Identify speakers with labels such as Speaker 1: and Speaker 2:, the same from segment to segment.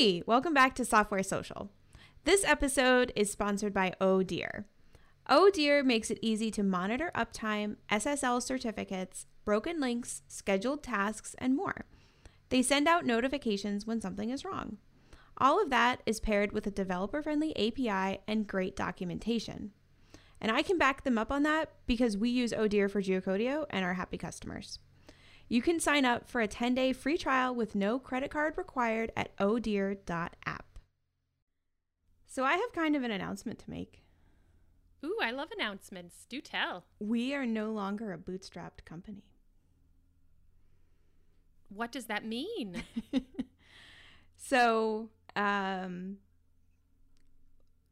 Speaker 1: Hey, welcome back to Software Social. This episode is sponsored by Oh Dear. Oh Dear makes it easy to monitor uptime, SSL certificates, broken links, scheduled tasks, and more. They send out notifications when something is wrong. All of that is paired with a developer friendly API and great documentation. And I can back them up on that because we use Oh Dear for Geocodio and are happy customers. You can sign up for a 10 day free trial with no credit card required at ohdear.app. So I have kind of an announcement to make.
Speaker 2: Ooh, I love announcements. Do tell.
Speaker 1: We are no longer a bootstrapped company.
Speaker 2: What does that mean?
Speaker 1: so, um,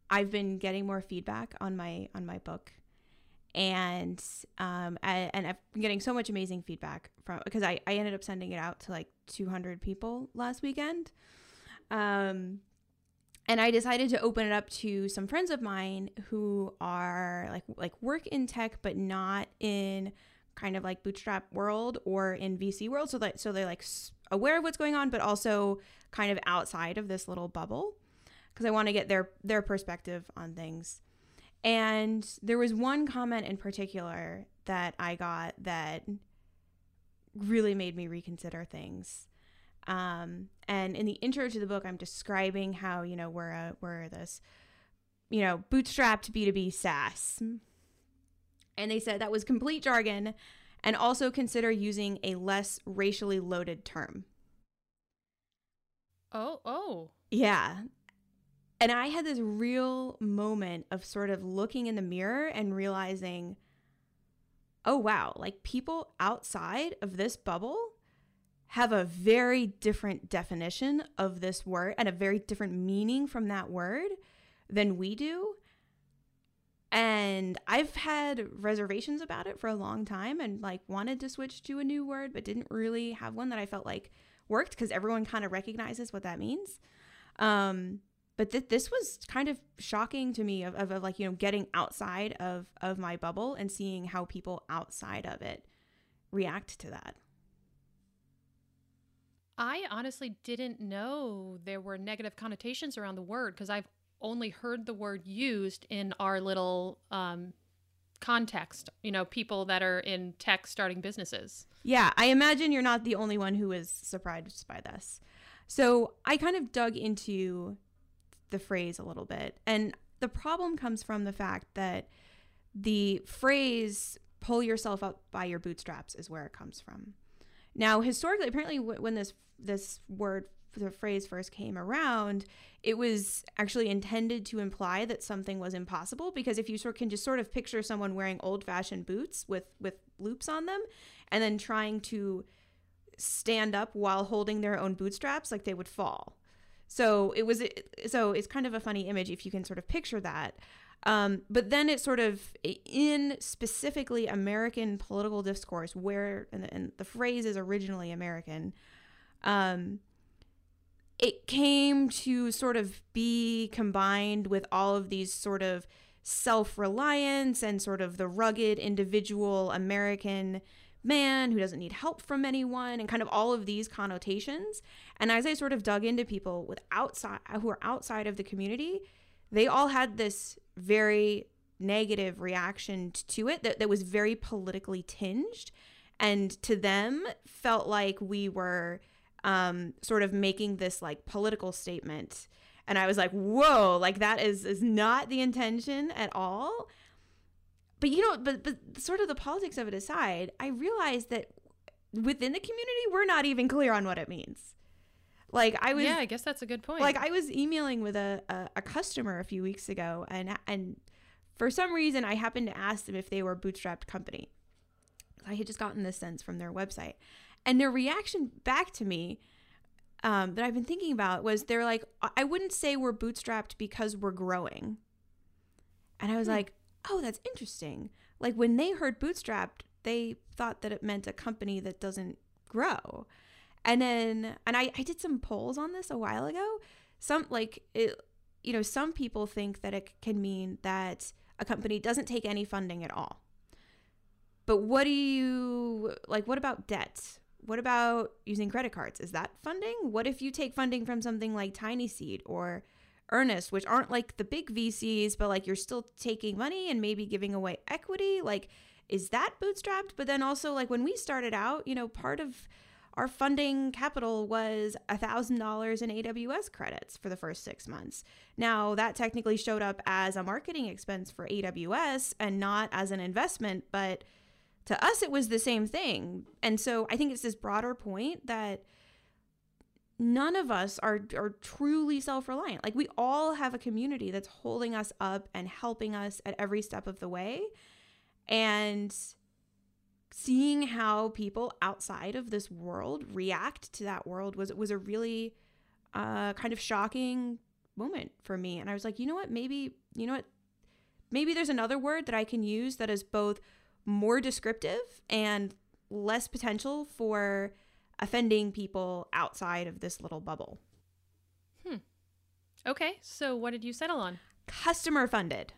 Speaker 1: I've been getting more feedback on my on my book, and um, I, and I've been getting so much amazing feedback from because I I ended up sending it out to like 200 people last weekend, um, and I decided to open it up to some friends of mine who are like like work in tech but not in kind of like bootstrap world or in VC world. So that so they're like aware of what's going on but also kind of outside of this little bubble. Because I want to get their their perspective on things. And there was one comment in particular that I got that really made me reconsider things. Um, and in the intro to the book, I'm describing how you know we're a we're this you know bootstrapped B2B SaaS and they said that was complete jargon and also consider using a less racially loaded term.
Speaker 2: Oh, oh.
Speaker 1: Yeah. And I had this real moment of sort of looking in the mirror and realizing, oh, wow, like people outside of this bubble have a very different definition of this word and a very different meaning from that word than we do. And I've had reservations about it for a long time and like wanted to switch to a new word, but didn't really have one that I felt like worked because everyone kind of recognizes what that means. Um, but th- this was kind of shocking to me of, of, of, like, you know, getting outside of, of my bubble and seeing how people outside of it react to that.
Speaker 2: I honestly didn't know there were negative connotations around the word because I've only heard the word used in our little um, context, you know, people that are in tech starting businesses.
Speaker 1: Yeah, I imagine you're not the only one who is surprised by this. So I kind of dug into the phrase a little bit. And the problem comes from the fact that the phrase pull yourself up by your bootstraps is where it comes from. Now, historically, apparently, when this this word the phrase first came around, it was actually intended to imply that something was impossible because if you sort can just sort of picture someone wearing old-fashioned boots with with loops on them and then trying to stand up while holding their own bootstraps like they would fall. So it was so it's kind of a funny image if you can sort of picture that. Um, but then it sort of in specifically American political discourse where and the, and the phrase is originally American. Um, it came to sort of be combined with all of these sort of self reliance and sort of the rugged individual American man who doesn't need help from anyone and kind of all of these connotations. And as I sort of dug into people with outside who are outside of the community, they all had this very negative reaction to it that, that was very politically tinged and to them felt like we were um, sort of making this like political statement. And I was like, whoa, like that is is not the intention at all. But you know, but but sort of the politics of it aside, I realized that within the community, we're not even clear on what it means. Like I was,
Speaker 2: yeah, I guess that's a good point.
Speaker 1: Like I was emailing with a, a, a customer a few weeks ago, and and for some reason, I happened to ask them if they were a bootstrapped company. I had just gotten this sense from their website, and their reaction back to me um, that I've been thinking about was they're like, I wouldn't say we're bootstrapped because we're growing. And I was hmm. like, oh, that's interesting. Like when they heard bootstrapped, they thought that it meant a company that doesn't grow. And then, and I, I did some polls on this a while ago. Some, like, it, you know, some people think that it can mean that a company doesn't take any funding at all. But what do you, like, what about debt? what about using credit cards? Is that funding? What if you take funding from something like TinySeed or Earnest, which aren't like the big VCs, but like you're still taking money and maybe giving away equity? Like, is that bootstrapped? But then also, like when we started out, you know, part of our funding capital was $1,000 in AWS credits for the first six months. Now, that technically showed up as a marketing expense for AWS and not as an investment, but to us, it was the same thing. And so I think it's this broader point that none of us are, are truly self reliant. Like, we all have a community that's holding us up and helping us at every step of the way. And seeing how people outside of this world react to that world was was a really uh, kind of shocking moment for me. And I was like, you know what? Maybe you know what? Maybe there's another word that I can use that is both more descriptive and less potential for offending people outside of this little bubble.
Speaker 2: Hmm. Okay, so what did you settle on?
Speaker 1: Customer funded.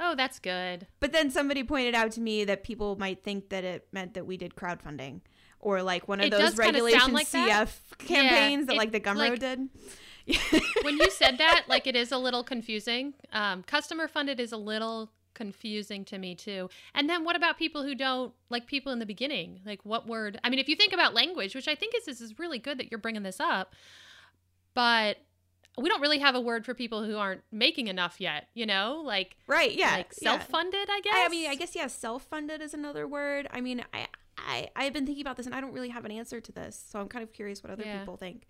Speaker 2: Oh, that's good.
Speaker 1: But then somebody pointed out to me that people might think that it meant that we did crowdfunding or like one of
Speaker 2: It
Speaker 1: those regulation
Speaker 2: like
Speaker 1: CF
Speaker 2: that.
Speaker 1: campaigns
Speaker 2: Yeah,
Speaker 1: that
Speaker 2: it-
Speaker 1: like the Gumroad
Speaker 2: like-
Speaker 1: did.
Speaker 2: when you said that, like it is a little confusing. Um, customer funded is a little confusing to me too. And then what about people who don't like people in the beginning? Like what word? I mean, if you think about language, which I think is this is really good that you're bringing this up, but we don't really have a word for people who aren't making enough yet. You know, like
Speaker 1: Right, yeah.
Speaker 2: like self funded. I guess.
Speaker 1: I, I mean, I guess yeah, self-funded is another word. I mean, I I I've been thinking about this and I don't really have an answer to this, so I'm kind of curious what other
Speaker 2: Yeah.
Speaker 1: people think.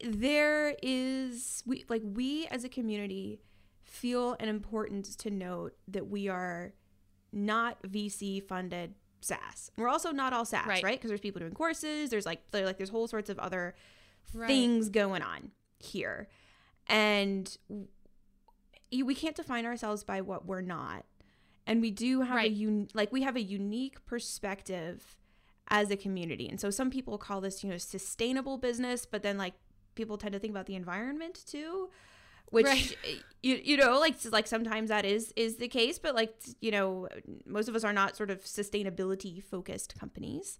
Speaker 1: There is we like we as a community feel an importance to note that we are not VC funded SaaS. We're also not all SaaS,
Speaker 2: Right.
Speaker 1: right? Because there's people doing courses. There's like like there's whole sorts of other
Speaker 2: Right.
Speaker 1: things going on here, and we can't define ourselves by what we're not and we do have a
Speaker 2: Right.
Speaker 1: un- like we have a unique perspective as a community and so some people call this you know sustainable business but then like people tend to think about the environment too which
Speaker 2: Right.
Speaker 1: you, you know like like sometimes that is is the case but like you know most of us are not sort of sustainability focused companies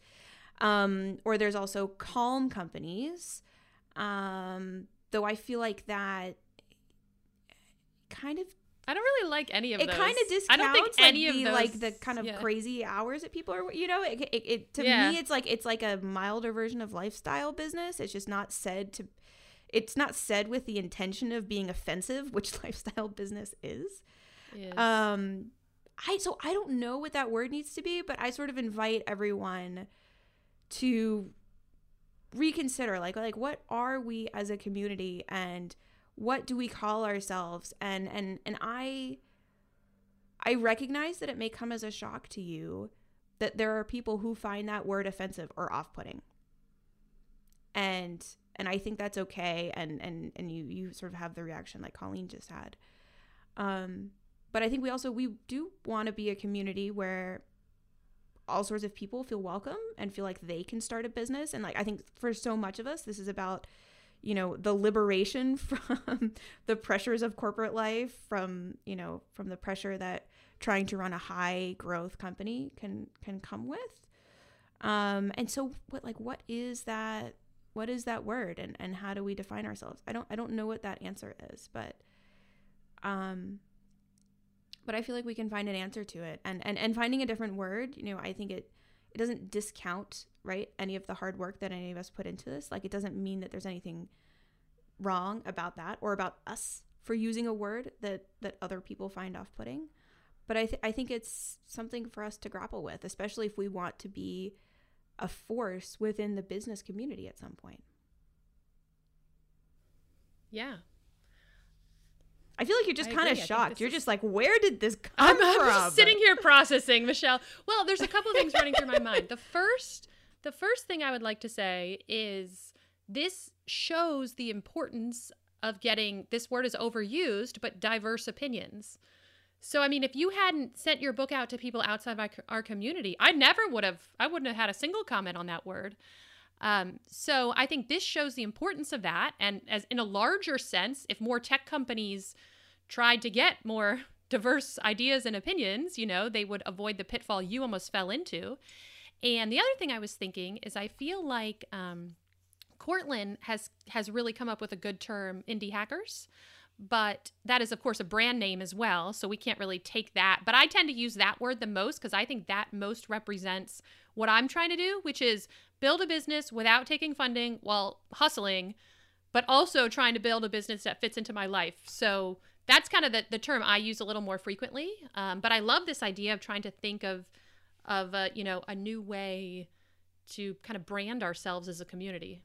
Speaker 1: um or there's also calm companies um though i feel like that kind of
Speaker 2: I don't really like any of
Speaker 1: it
Speaker 2: those.
Speaker 1: kind of discounts
Speaker 2: I don't think
Speaker 1: like
Speaker 2: any
Speaker 1: the
Speaker 2: of those,
Speaker 1: like the kind of
Speaker 2: yeah.
Speaker 1: crazy hours that people are you know it, it, it to
Speaker 2: Yeah.
Speaker 1: me it's like it's like a milder version of lifestyle business it's just not said to it's not said with the intention of being offensive which lifestyle business is. Um i so i don't know what that word needs to be but i sort of invite everyone to reconsider like like what are we as a community and what do we call ourselves? And and and i i recognize that it may come as a shock to you that there are people who find that word offensive or off-putting. And and i think that's okay and and and you you sort of have the reaction like colleen just had. Um but i think we also we do want to be a community where all sorts of people feel welcome and feel like they can start a business. And like i think for so much of us this is about you know the liberation from the pressures of corporate life from you know from the pressure that trying to run a high growth company can can come with. Um and so what like what is that what is that word and and how do we define ourselves? I don't i don't know what that answer is but um but i feel like we can find an answer to it. And and and finding a different word you know i think it it doesn't discount right any of the hard work that any of us put into this. Like it doesn't mean that there's anything wrong about that or about us for using a word that that other people find off-putting. But i th- i think it's something for us to grapple with especially if we want to be a force within the business community at some point
Speaker 2: yeah.
Speaker 1: i feel like you're just kind of shocked you're
Speaker 2: is-
Speaker 1: just like where did this come
Speaker 2: I'm,
Speaker 1: from
Speaker 2: I'm just sitting here processing, Michele. Well, there's a couple of things running through my mind. The first, the first thing I would like to say is this shows the importance of getting this word is overused, but diverse opinions. So, I mean, if you hadn't sent your book out to people outside my, our community, I never would have, I wouldn't have had a single comment on that word. Um, so I think this shows the importance of that. And as in a larger sense, if more tech companies tried to get more diverse ideas and opinions, you know, they would avoid the pitfall you almost fell into. And the other thing I was thinking is I feel like um, Courtland has has really come up with a good term, indie hackers. But that is, of course, a brand name as well. So we can't really take that. But I tend to use that word the most because I think that most represents what I'm trying to do, which is build a business without taking funding while hustling, but also trying to build a business that fits into my life. So that's kind of the, the term I use a little more frequently. Um, but I love this idea of trying to think of of a, you know a new way to kind of brand ourselves as a community.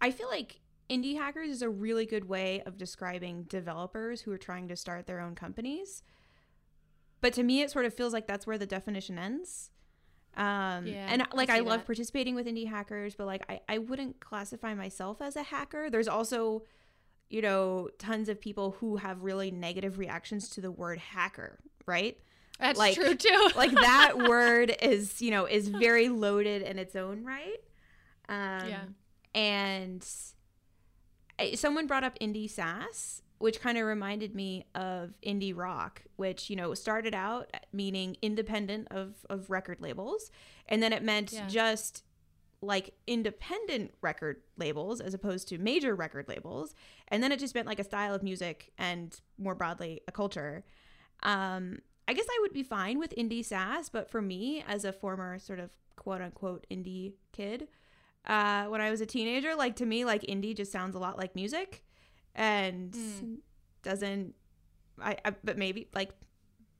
Speaker 1: I feel like indie hackers is a really good way of describing developers who are trying to start their own companies. But to me, it sort of feels like that's where the definition ends. Um,
Speaker 2: Yeah,
Speaker 1: and like I,
Speaker 2: see
Speaker 1: love
Speaker 2: that.
Speaker 1: participating with indie hackers, but like I, I wouldn't classify myself as a hacker. There's also, you know, tons of people who have really negative reactions to the word hacker, right?
Speaker 2: That's
Speaker 1: Like-
Speaker 2: true too.
Speaker 1: like that word is you know is very loaded in its own right um
Speaker 2: Yeah.
Speaker 1: and I- someone brought up indie SaaS which kind of reminded me of indie rock which you know started out meaning independent of of record labels and then it meant
Speaker 2: Yeah.
Speaker 1: just like independent record labels as opposed to major record labels and then it just meant like a style of music and more broadly a culture um i guess i would be fine with indie SaaS but for me as a former sort of quote unquote indie kid uh when i was a teenager like to me like indie just sounds a lot like music and
Speaker 2: Mm.
Speaker 1: doesn't I, I but maybe like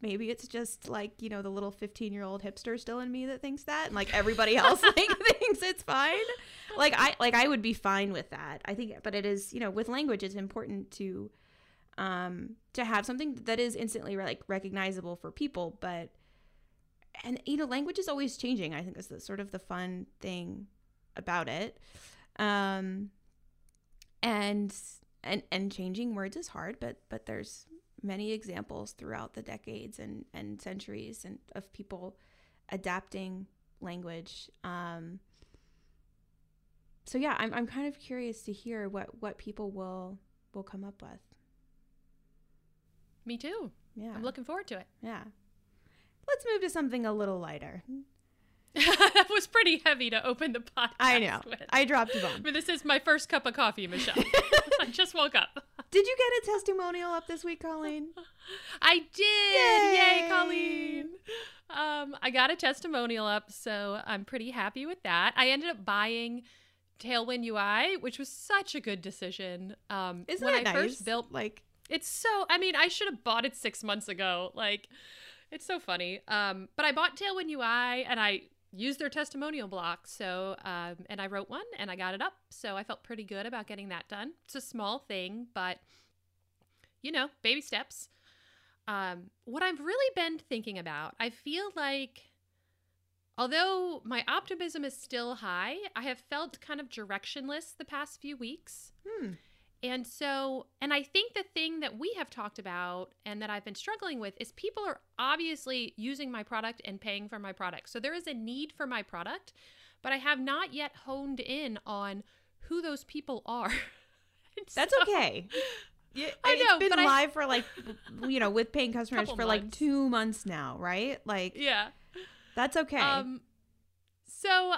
Speaker 1: maybe it's just like you know the little 15 year old hipster still in me that thinks that and like everybody else like thinks it's fine like i like i would be fine with that i think but it is you know with language it's important to um to have something that is instantly like recognizable for people but and you know language is always changing i think is the sort of the fun thing about it. Um and and and changing words is hard but but there's many examples throughout the decades and and centuries and of people adapting language. Um so yeah i'm i'm kind of curious to hear what what people will will come up with.
Speaker 2: Me too.
Speaker 1: yeah.
Speaker 2: I'm looking forward to it.
Speaker 1: yeah. Let's move to something a little lighter
Speaker 2: that was pretty heavy to open the podcast.
Speaker 1: i know
Speaker 2: With.
Speaker 1: i dropped a bomb
Speaker 2: mean, this is my first cup of coffee, Michele. I just woke up.
Speaker 1: did you get a testimonial up this week colleen
Speaker 2: I did. Yay,
Speaker 1: Yay.
Speaker 2: Colleen. Um, I got a testimonial up, so I'm pretty happy with that. I ended up buying Tailwind UI, which was such a good decision. Um,
Speaker 1: isn't
Speaker 2: when I
Speaker 1: nice
Speaker 2: first built
Speaker 1: like
Speaker 2: It's so I mean, I should have bought it 6 months ago. Like it's so funny. Um, but I bought Tailwind UI and I used their testimonial block. So um, and I wrote one and I got it up. So I felt pretty good about getting that done. It's a small thing, but you know, baby steps. Um, what I've really been thinking about, I feel like although my optimism is still high, I have felt kind of directionless the past few weeks.
Speaker 1: hmm
Speaker 2: And so, and I think the thing that we have talked about and that I've been struggling with is people are obviously using my product and paying for my product. So there is a need for my product, but I have not yet honed in on who those people are.
Speaker 1: That's
Speaker 2: so-
Speaker 1: okay. Yeah,
Speaker 2: I
Speaker 1: it's
Speaker 2: know,
Speaker 1: been
Speaker 2: but I-
Speaker 1: live for like, you know, with paying customers for like two months now, right? Like,
Speaker 2: Yeah.
Speaker 1: that's okay.
Speaker 2: Um, so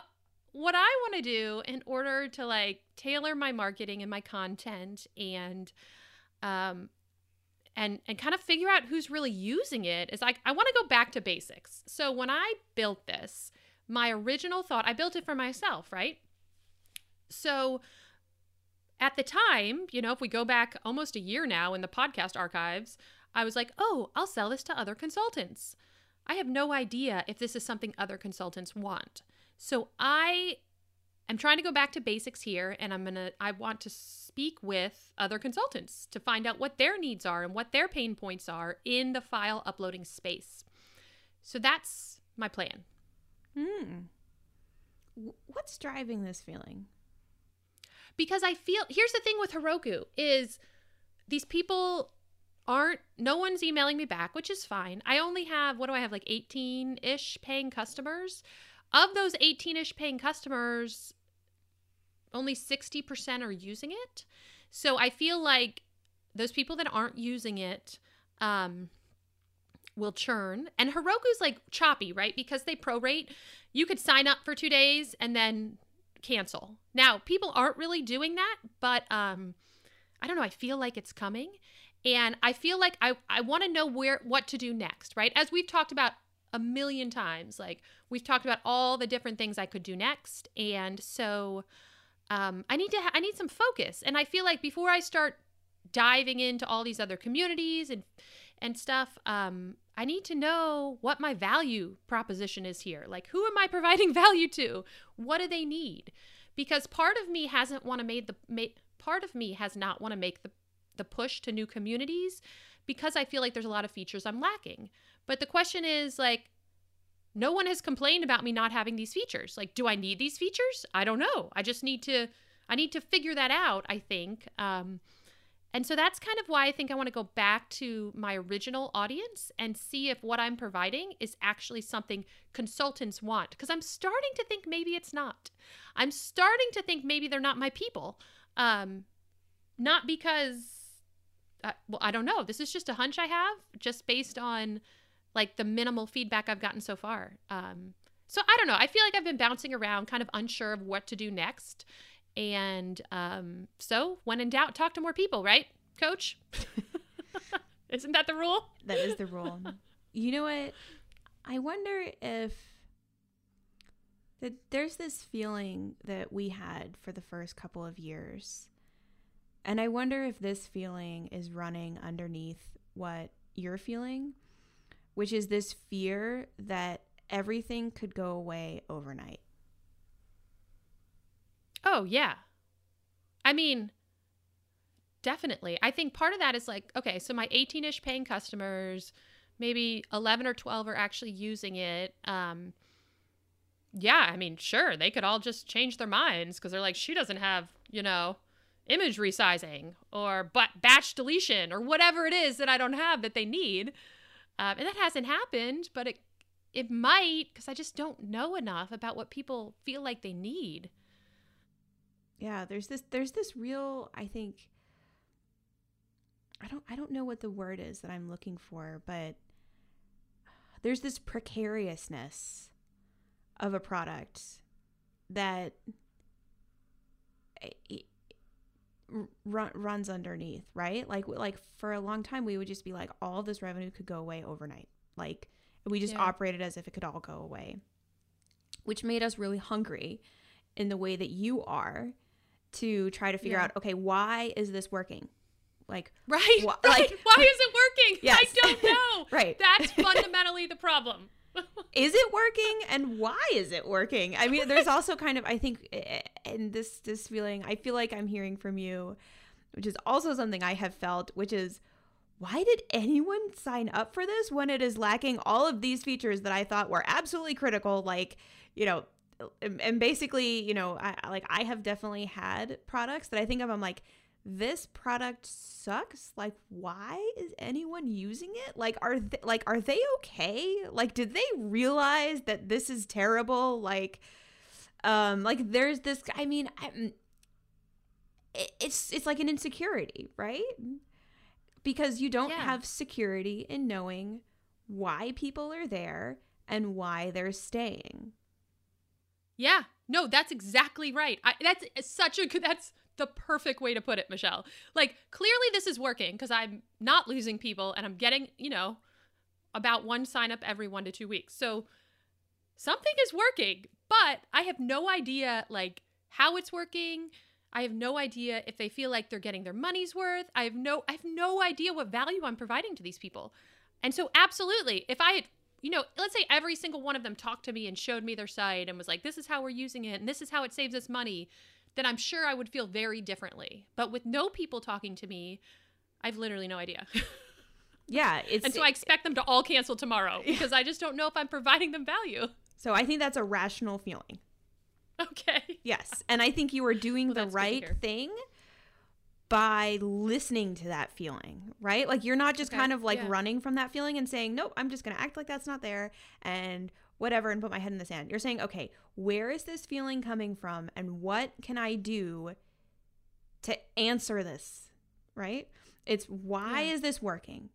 Speaker 2: what I want to do in order to like tailor my marketing and my content and um and and kind of figure out who's really using it is like I want to go back to basics. So when I built this, my original thought, I built it for myself, right? So at the time, you know, if we go back almost a year now in the podcast archives, I was like, "Oh, I'll sell this to other consultants." I have no idea if this is something other consultants want. So I am trying to go back to basics here and I'm going to I want to speak with other consultants to find out what their needs are and what their pain points are in the file uploading space. So that's my plan.
Speaker 1: hmm. What's driving this feeling?
Speaker 2: because I feel here's the thing with Heroku is these people aren't no one's emailing me back, which is fine. I only have what do I have like 18-ish paying customers. Of those 18-ish paying customers, only 60% are using it. So I feel like those people that aren't using it um will churn and Heroku's like choppy, right? Because they prorate you could sign up for two days and then cancel. Now, people aren't really doing that, but um, I don't know. I feel like it's coming. And I feel like I, I want to know where what to do next, right? As we've talked about a million times, like we've talked about all the different things I could do next. And so um, I need to ha- I need some focus. And I feel like before I start diving into all these other communities and and stuff, um, I need to know what my value proposition is here. Like, who am I providing value to? What do they need? Because part of me hasn't want to make the make, part of me has not want to make the the push to new communities because I feel like there's a lot of features I'm lacking. But the question is like no one has complained about me not having these features. Like do I need these features? I don't know. I just need to I need to figure that out, I think. Um and so that's kind of why I think I want to go back to my original audience and see if what I'm providing is actually something consultants want. Because I'm starting to think maybe it's not. I'm starting to think maybe they're not my people. Um, not because, uh, well, I don't know. This is just a hunch I have, just based on like the minimal feedback I've gotten so far. Um, so I don't know. I feel like I've been bouncing around, kind of unsure of what to do next. And um, so, when in doubt, talk to more people, right, coach? Isn't that the rule?
Speaker 1: That is the rule. you know what? I wonder if that there's this feeling that we had for the first couple of years. And I wonder if this feeling is running underneath what you're feeling, which is this fear that everything could go away overnight.
Speaker 2: Oh, yeah. I mean, definitely. I think part of that is like, okay, so my 18 ish paying customers, maybe 11 or 12 are actually using it. Um, yeah, I mean, sure, they could all just change their minds because they're like, she doesn't have, you know, image resizing or but batch deletion or whatever it is that I don't have that they need. Um, and that hasn't happened, but it it might because I just don't know enough about what people feel like they need.
Speaker 1: Yeah there's this there's this real i think i don't i don't know what the word is that i'm looking for but there's this precariousness of a product that it, run, runs underneath right like like for a long time we would just be like all this revenue could go away overnight like we just yeah. operated as if it could all go away which made us really hungry in the way that you are to try to figure yeah. out okay why is this working like
Speaker 2: right, wh- right. like why is it working yes. i don't know
Speaker 1: right
Speaker 2: that's fundamentally the problem
Speaker 1: is it working and why is it working i mean there's also kind of i think eh, eh, and this this feeling i feel like i'm hearing from you which is also something i have felt which is why did anyone sign up for this when it is lacking all of these features that i thought were absolutely critical like you know and basically, you know, I like I have definitely had products that I think of. I'm like, this product sucks. Like, why is anyone using it? Like, are they, like are they okay? Like, did they realize that this is terrible? Like, um, like there's this. I mean, I'm, it's it's like an insecurity, right? Because you don't yeah. have security in knowing why people are there and why they're staying.
Speaker 2: Yeah. No, that's exactly right. I, that's such a good, that's the perfect way to put it, Michele. Like, clearly this is working because I'm not losing people and I'm getting, you know, about one sign up every one to two weeks. So something is working, but I have no idea, like, how it's working. I have no idea if they feel like they're getting their money's worth. I have no I have no idea what value I'm providing to these people. And so absolutely, if I had you know, let's say every single one of them talked to me and showed me their site and was like, this is how we're using it and this is how it saves us money, then I'm sure I would feel very differently. But with no people talking to me, I've literally no idea.
Speaker 1: yeah.
Speaker 2: It's, and so I expect them to all cancel tomorrow because I just don't know if I'm providing them value.
Speaker 1: So I think that's a rational feeling.
Speaker 2: Okay.
Speaker 1: Yes. And I think you are doing well, the right thing by listening to that feeling, right? Like you're not just okay, kind of like yeah. running from that feeling and saying, nope, I'm just going to act like that's not there and whatever and put my head in the sand. You're saying, okay, where is this feeling coming from and what can I do to answer this, right? It's why yeah. is this working?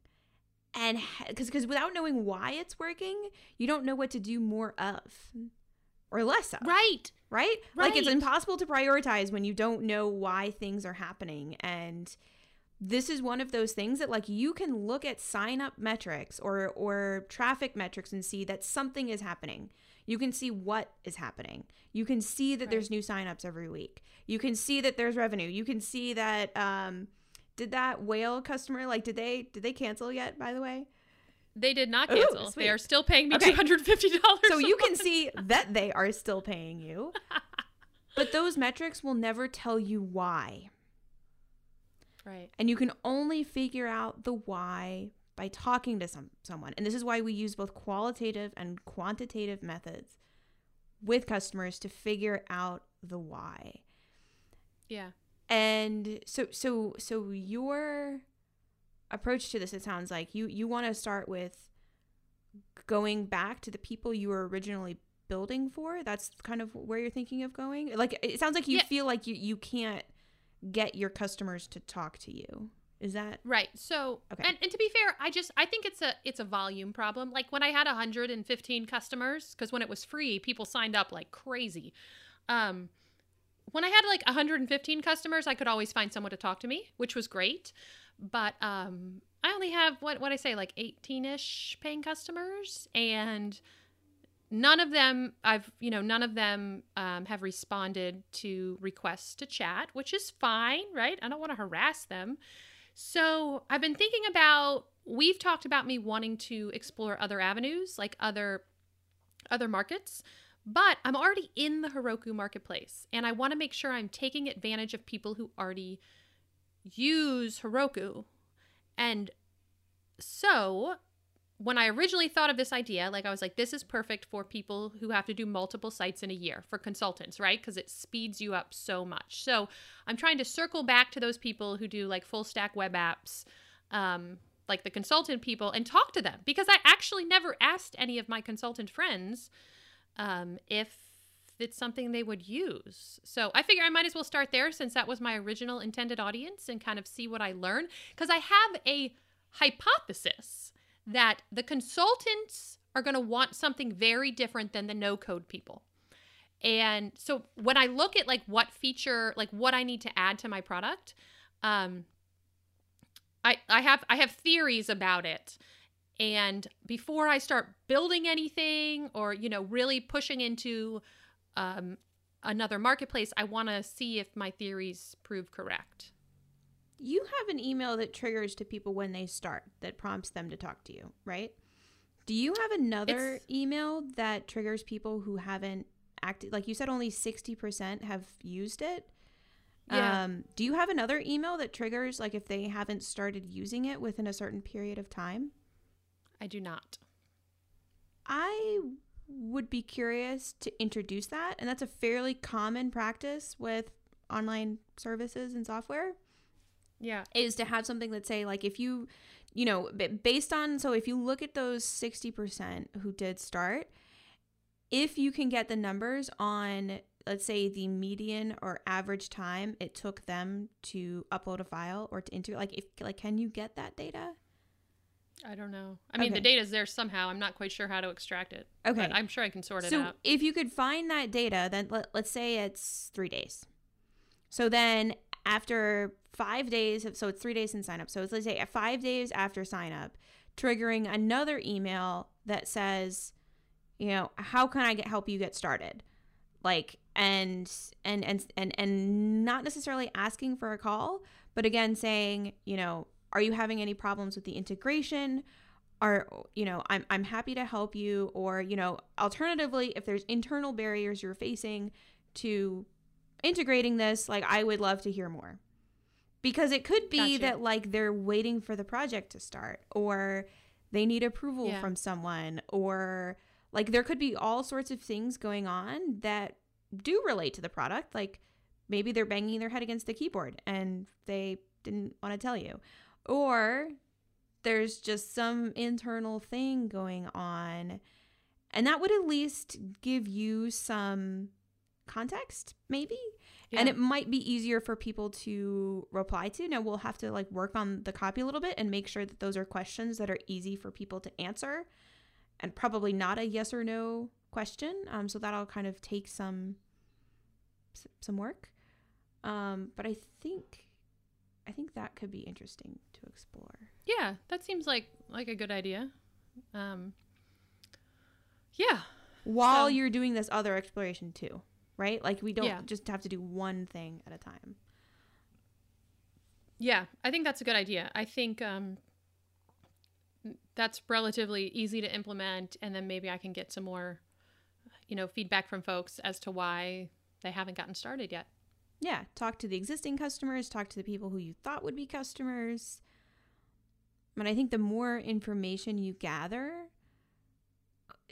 Speaker 1: And because because without knowing why it's working, you don't know what to do more of, or less of.
Speaker 2: Right.
Speaker 1: Right? Like it's impossible to prioritize when you don't know why things are happening. And this is one of those things that like you can look at sign up metrics or or traffic metrics and see that something is happening. You can see what is happening. You can see that there's new signups every week. You can see that there's revenue. You can see that um did that whale customer like did they did they cancel yet by the way?
Speaker 2: They did not cancel.
Speaker 1: sweet.
Speaker 2: they are still paying me
Speaker 1: Okay.
Speaker 2: two hundred fifty dollars.
Speaker 1: So you can see that they are still paying you. But those metrics will never tell you why.
Speaker 2: Right.
Speaker 1: And you can only figure out the why by talking to some someone. And this is why we use both qualitative and quantitative methods with customers to figure out the why.
Speaker 2: Yeah.
Speaker 1: And so so so your approach to this it sounds like you you want to start with going back to the people you were originally building for. That's kind of where you're thinking of going. Like it sounds like you
Speaker 2: Yeah.
Speaker 1: feel like you you can't get your customers to talk to you. Is that
Speaker 2: Right. So,
Speaker 1: Okay.
Speaker 2: and, and to be fair, I just I think it's a it's a volume problem. Like when I had 115 customers, because when it was free, people signed up like crazy. Um, when I had like 115 customers, I could always find someone to talk to me, which was great. But um, I only have what what I say like 18ish paying customers, and none of them I've you know none of them um, have responded to requests to chat, which is fine, right? I don't want to harass them. So I've been thinking about we've talked about me wanting to explore other avenues, like other other markets, but I'm already in the Heroku marketplace and I want to make sure I'm taking advantage of people who already use Heroku. And so when I originally thought of this idea, like I was like, this is perfect for people who have to do multiple sites in a year for consultants, right? Because it speeds you up so much. So I'm trying to circle back to those people who do like full stack web apps, um, like the consultant people, and talk to them because I actually never asked any of my consultant friends um, if it's something they would use. So I figure I might as well start there since that was my original intended audience and kind of see what I learn because I have a hypothesis that the consultants are going to want something very different than the no code people. And so when I look at like what feature, like what I need to add to my product, um, I I have I have theories about it. And before I start building anything or you know really pushing into um, another marketplace, I want to see if my theories prove correct.
Speaker 1: You have an email that triggers to people when they start that prompts them to talk to you, right? Do you have another
Speaker 2: It's-
Speaker 1: email that triggers people who haven't acted like you said only 60% have used it?
Speaker 2: Yeah.
Speaker 1: Um, do you have another email that triggers like if they haven't started using it within a certain period of time?
Speaker 2: I do not.
Speaker 1: I would be curious to introduce that, and that's a fairly common practice with online services and software.
Speaker 2: Yeah.
Speaker 1: is to have something that say like if you you know based on so if you look at those 60% who did start if you can get the numbers on let's say the median or average time it took them to upload a file or to integrate like if like can you get that data
Speaker 2: I don't know. I mean,
Speaker 1: Okay.
Speaker 2: the data's there somehow. I'm not quite sure how to extract it.
Speaker 1: Okay.
Speaker 2: But I'm sure I can sort it
Speaker 1: so
Speaker 2: out.
Speaker 1: if you could find that data then let, let's say it's three days so then after five days of, so it's three days in sign up. So it's, let's say five days after sign up triggering another email that says you know how can i get help you get started? Like and and and and and not necessarily asking for a call but again saying you know are you having any problems with the integration? Are you know I'm, I'm happy to help you. Or you know alternatively if there's internal barriers you're facing to integrating this like i would love to hear more because it could be
Speaker 2: Gotcha.
Speaker 1: that like they're waiting for the project to start or they need approval
Speaker 2: Yeah.
Speaker 1: from someone or like there could be all sorts of things going on that do relate to the product like maybe they're banging their head against the keyboard and they didn't want to tell you or there's just some internal thing going on and that would at least give you some context maybe and it might be easier for people to reply to now we'll have to like work on the copy a little bit and make sure that those are questions that are easy for people to answer and probably not a yes or no question. Um, so that'll kind of take some some work. Um, but I think I think that could be interesting to explore.
Speaker 2: Yeah, that seems like like a good idea. Um, yeah.
Speaker 1: While
Speaker 2: So-
Speaker 1: you're doing this other exploration too, right? Like we don't
Speaker 2: Yeah.
Speaker 1: just have to do one thing at a time.
Speaker 2: Yeah, I think that's a good idea. I think um, that's relatively easy to implement, and then maybe I can get some more, you know, feedback from folks as to why they haven't gotten started yet.
Speaker 1: Yeah, talk to the existing customers, talk to the people who you thought would be customers. And I think the more information you gather,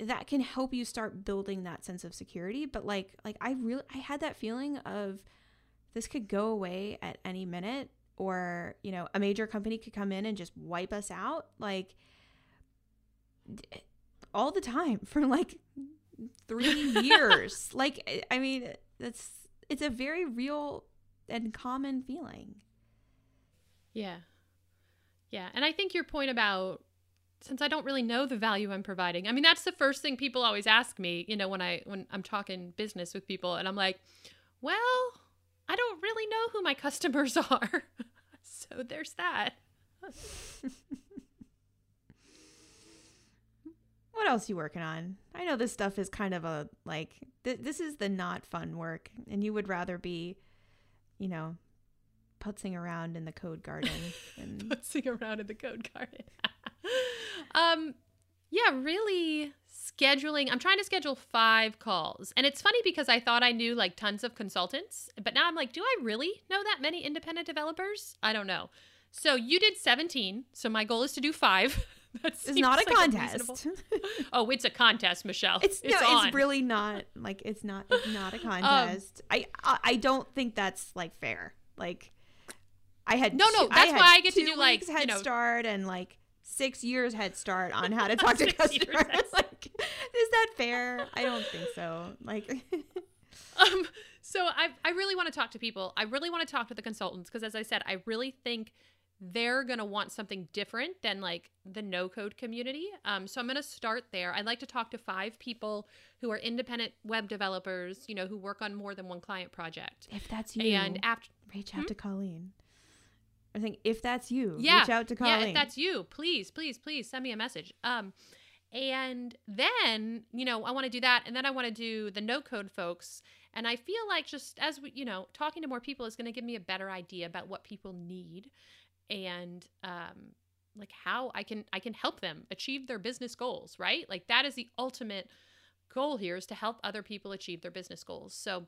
Speaker 1: that can help you start building that sense of security. But like like I really I had that feeling of this could go away at any minute or, you know, a major company could come in and just wipe us out like d- all the time for like 3 years. like I- I mean, that's it's a very real and common feeling.
Speaker 2: Yeah. Yeah. And I think your point about since I don't really know the value I'm providing. I mean, that's the first thing people always ask me, you know, when I when I'm talking business with people and I'm like, "Well, I don't really know who my customers are." so there's that.
Speaker 1: What else you working on? I know this stuff is kind of a like th- this is the not fun work, and you would rather be, you know, putzing around in the code garden. And
Speaker 2: putzing around in the code garden. um, yeah, really scheduling. I'm trying to schedule five calls, and it's funny because I thought I knew like tons of consultants, but now I'm like, do I really know that many independent developers? I don't know. So you did 17, so my goal is to do five. That
Speaker 1: it's not a
Speaker 2: like
Speaker 1: contest.
Speaker 2: reasonable- oh, it's a contest, Michele.
Speaker 1: it's no,
Speaker 2: on.
Speaker 1: it's really not like it's not it's not a contest. I, I I don't think that's like fair. Like I had
Speaker 2: No, no,
Speaker 1: two-
Speaker 2: that's
Speaker 1: had
Speaker 2: why I get to do, like,
Speaker 1: weeks
Speaker 2: you
Speaker 1: head
Speaker 2: know-
Speaker 1: start and like six years head start on how to talk to customers. like, is that fair? I don't think so. Like,
Speaker 2: um so i i really want to talk to people i really want to talk to the consultants because as i said i really think they're going to want something different than like the no code community um so i'm going to start there i'd like to talk to five people who are independent web developers you know who work on more than one client project
Speaker 1: if that's you,
Speaker 2: and after
Speaker 1: reach out to Colleen. I think if that's you,
Speaker 2: yeah.
Speaker 1: reach out to Colleen.
Speaker 2: yeah if that's you please please please send me a message. Um and then you know i want to do that and then i want to do the no code folks. And i feel like just as we you know talking to more people is going to give me a better idea about what people need and um like how i can i can help them achieve their business goals right? Like that is the ultimate goal here is to help other people achieve their business goals. So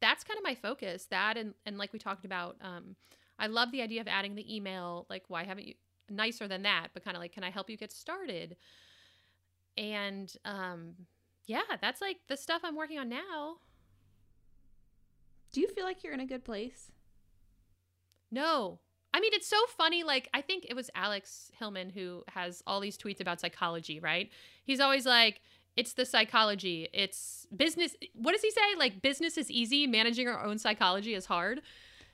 Speaker 2: that's kind of my focus that and and like we talked about um I love the idea of adding the email. Like, why haven't you? Nicer than that, but kind of like, can I help you get started? And um, yeah, that's like the stuff I'm working on now.
Speaker 1: Do you feel like you're in a good place?
Speaker 2: No, I mean it's so funny. Like, I think it was Alex Hillman who has all these tweets about psychology. Right? He's always like, it's the psychology. It's business. What does he say? Like, business is easy. Managing our own psychology is hard.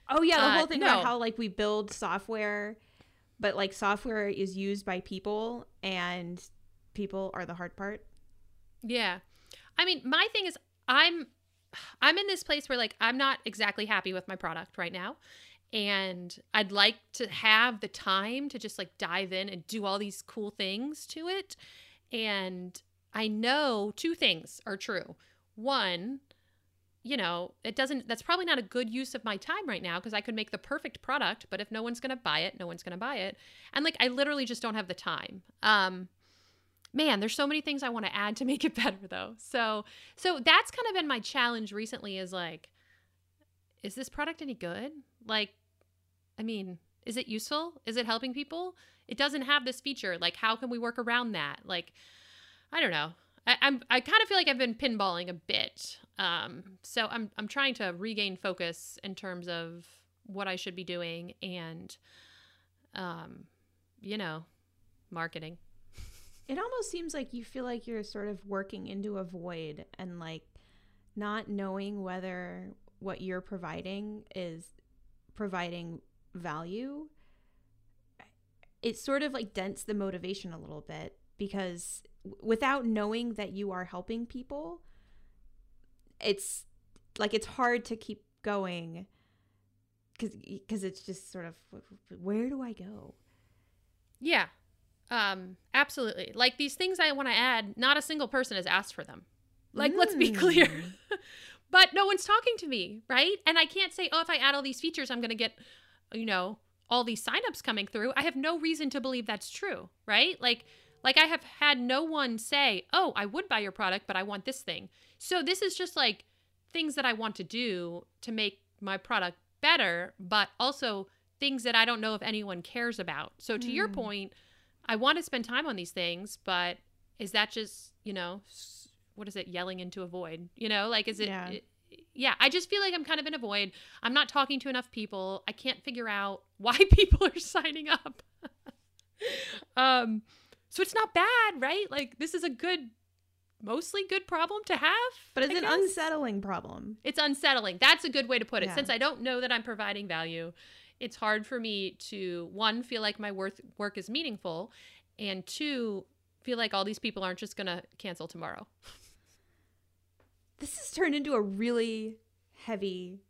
Speaker 1: Oh yeah, the
Speaker 2: Uh,
Speaker 1: whole thing
Speaker 2: no.
Speaker 1: about how like we build software, but like software is used by people, and people are the hard part.
Speaker 2: Yeah. I mean, my thing is I'm I'm in this place where like I'm not exactly happy with my product right now. And I'd like to have the time to just like dive in and do all these cool things to it. And I know two things are true. One, you know, it doesn't that's probably not a good use of my time right now because I could make the perfect product, but if no one's going to buy it, no one's going to buy it. And like I literally just don't have the time. Um man there's so many things i want to add to make it better though. So so that's kind of been my challenge recently is like is this product any good? Like i mean is it useful? Is it helping people? It doesn't have this feature. Like how can we work around that? Like i don't know I, i'm i kind of feel like i've been pinballing a bit um so i'm i'm trying to regain focus in terms of what i should be doing and um you know marketing
Speaker 1: It almost seems like you feel like you're sort of working into a void and like not knowing whether what you're providing is providing value. It sort of like dents the motivation a little bit. Because without knowing that you are helping people, it's like it's hard to keep going because because it's just sort of where do I go?
Speaker 2: Yeah. Um, absolutely. Like these things I want to add, not a single person has asked for them. Like, mm. let's be clear. Mm. but no one's talking to me, right? And I can't say, oh, if I add all these features, I'm going to get, you know, all these signups coming through. I have no reason to believe that's true, right? Like, like I have had no one say, oh, I would buy your product, but I want this thing. So this is just like things that I want to do to make my product better, but also things that I don't know if anyone cares about. So to mm. your point, I want to spend time on these things, but is that just, you know, what is it, yelling into a void? You know, like is it, yeah. it yeah, I just feel like I'm kind of in a void. I'm not talking to enough people. I can't figure out why people are signing up. um so it's not bad, right? Like this is a good mostly good problem to have.
Speaker 1: But it's I an guess. unsettling problem.
Speaker 2: It's unsettling. That's a good way to put it. Yeah. Since I don't know that I'm providing value, it's hard for me to one feel like my work work is meaningful, and two feel like all these people aren't just gonna cancel tomorrow.
Speaker 1: This has turned into a really heavy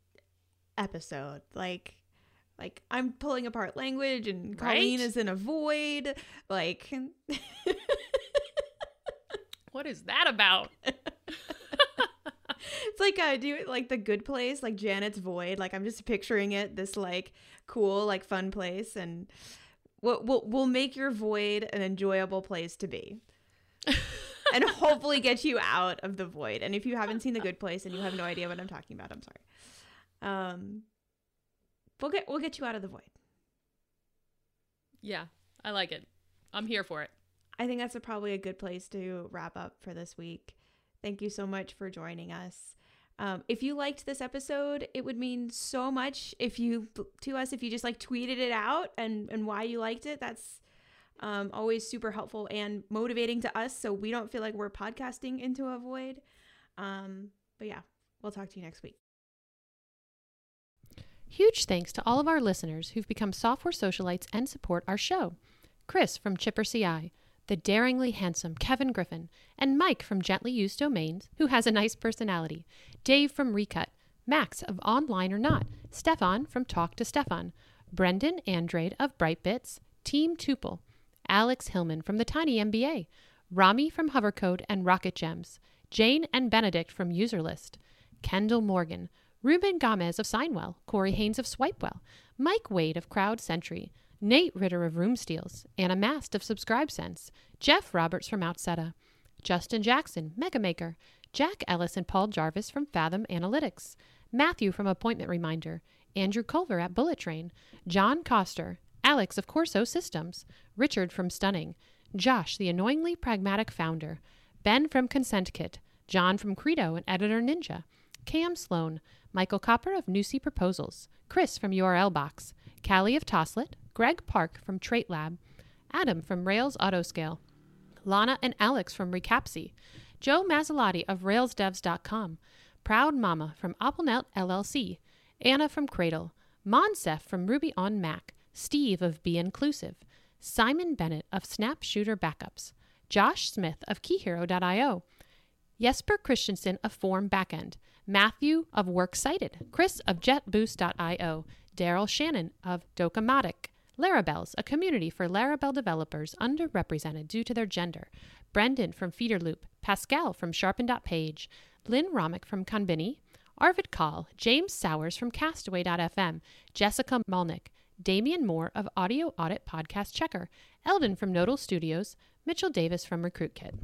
Speaker 1: episode. Like like I'm pulling apart language and Colleen right? is in a void. Like
Speaker 2: What is that about?
Speaker 1: it's like I do it like the good place, like Janet's void. Like I'm just picturing it, this like cool, like fun place, and we'll we'll, we'll make your void an enjoyable place to be. and hopefully get you out of the void. And if you haven't seen the good place and you have no idea what I'm talking about, I'm sorry. Um we'll get we'll get you out of the void.
Speaker 2: Yeah, I like it. I'm here for it.
Speaker 1: I think that's a, probably a good place to wrap up for this week. Thank you so much for joining us. Um, if you liked this episode, it would mean so much if you to us if you just like tweeted it out and and why you liked it. That's um, always super helpful and motivating to us, so we don't feel like we're podcasting into a void. Um, but yeah, we'll talk to you next week.
Speaker 2: Huge thanks to all of our listeners who've become software socialites and support our show. Chris from Chipper CI the daringly handsome Kevin Griffin, and Mike from Gently Used Domains, who has a nice personality, Dave from Recut, Max of Online or Not, Stefan from Talk to Stefan, Brendan Andrade of Brightbits, Team Tuple, Alex Hillman from the Tiny MBA, Rami from Hovercode and Rocket Gems, Jane and Benedict from Userlist, Kendall Morgan, Ruben Gomez of Signwell, Corey Haines of Swipewell, Mike Wade of Crowd Sentry, Nate Ritter of Room Steals, Anna Mast of SubscribeSense, Jeff Roberts from Outseta, Justin Jackson, Megamaker, Jack Ellis and Paul Jarvis from Fathom Analytics, Matthew from Appointment Reminder, Andrew Culver at Bullet Train, John Coster, Alex of Corso Systems, Richard from Stunning, Josh, the annoyingly pragmatic founder, Ben from Consent Kit, John from Credo and Editor Ninja, Cam Sloan, Michael Koper of Nusii Proposals, Chris from URL Box, Callie of Toslet, Greg Park from Trait Lab, Adam from Rails Autoscale, Lana and Alex from Recapsy, Joe Masilotti of RailsDevs.com, Proud Mama from AppleNet LLC, Anna from Cradle, Monsef from Ruby on Mac, Steve of Be Inclusive, Simon Bennett of Snapshooter Backups, Josh Smith of KeyHero.io, Jesper Christensen of Form Backend, Matthew of Works Cited, Chris of JetBoost.io, Daryl Shannon of Docamatic, Larabelles, a community for Laravel developers underrepresented due to their gender. Brendan from Feederloop, Pascal from Sharpen.page, Lynn Romick from Conbini, Arvid Kahl, James Sowers from Castaway.fm, Jessica Malnik, Damian Moore of Audio Audit Podcast Checker, Eldon from Nodal Studios, Mitchell Davis from RecruitKit.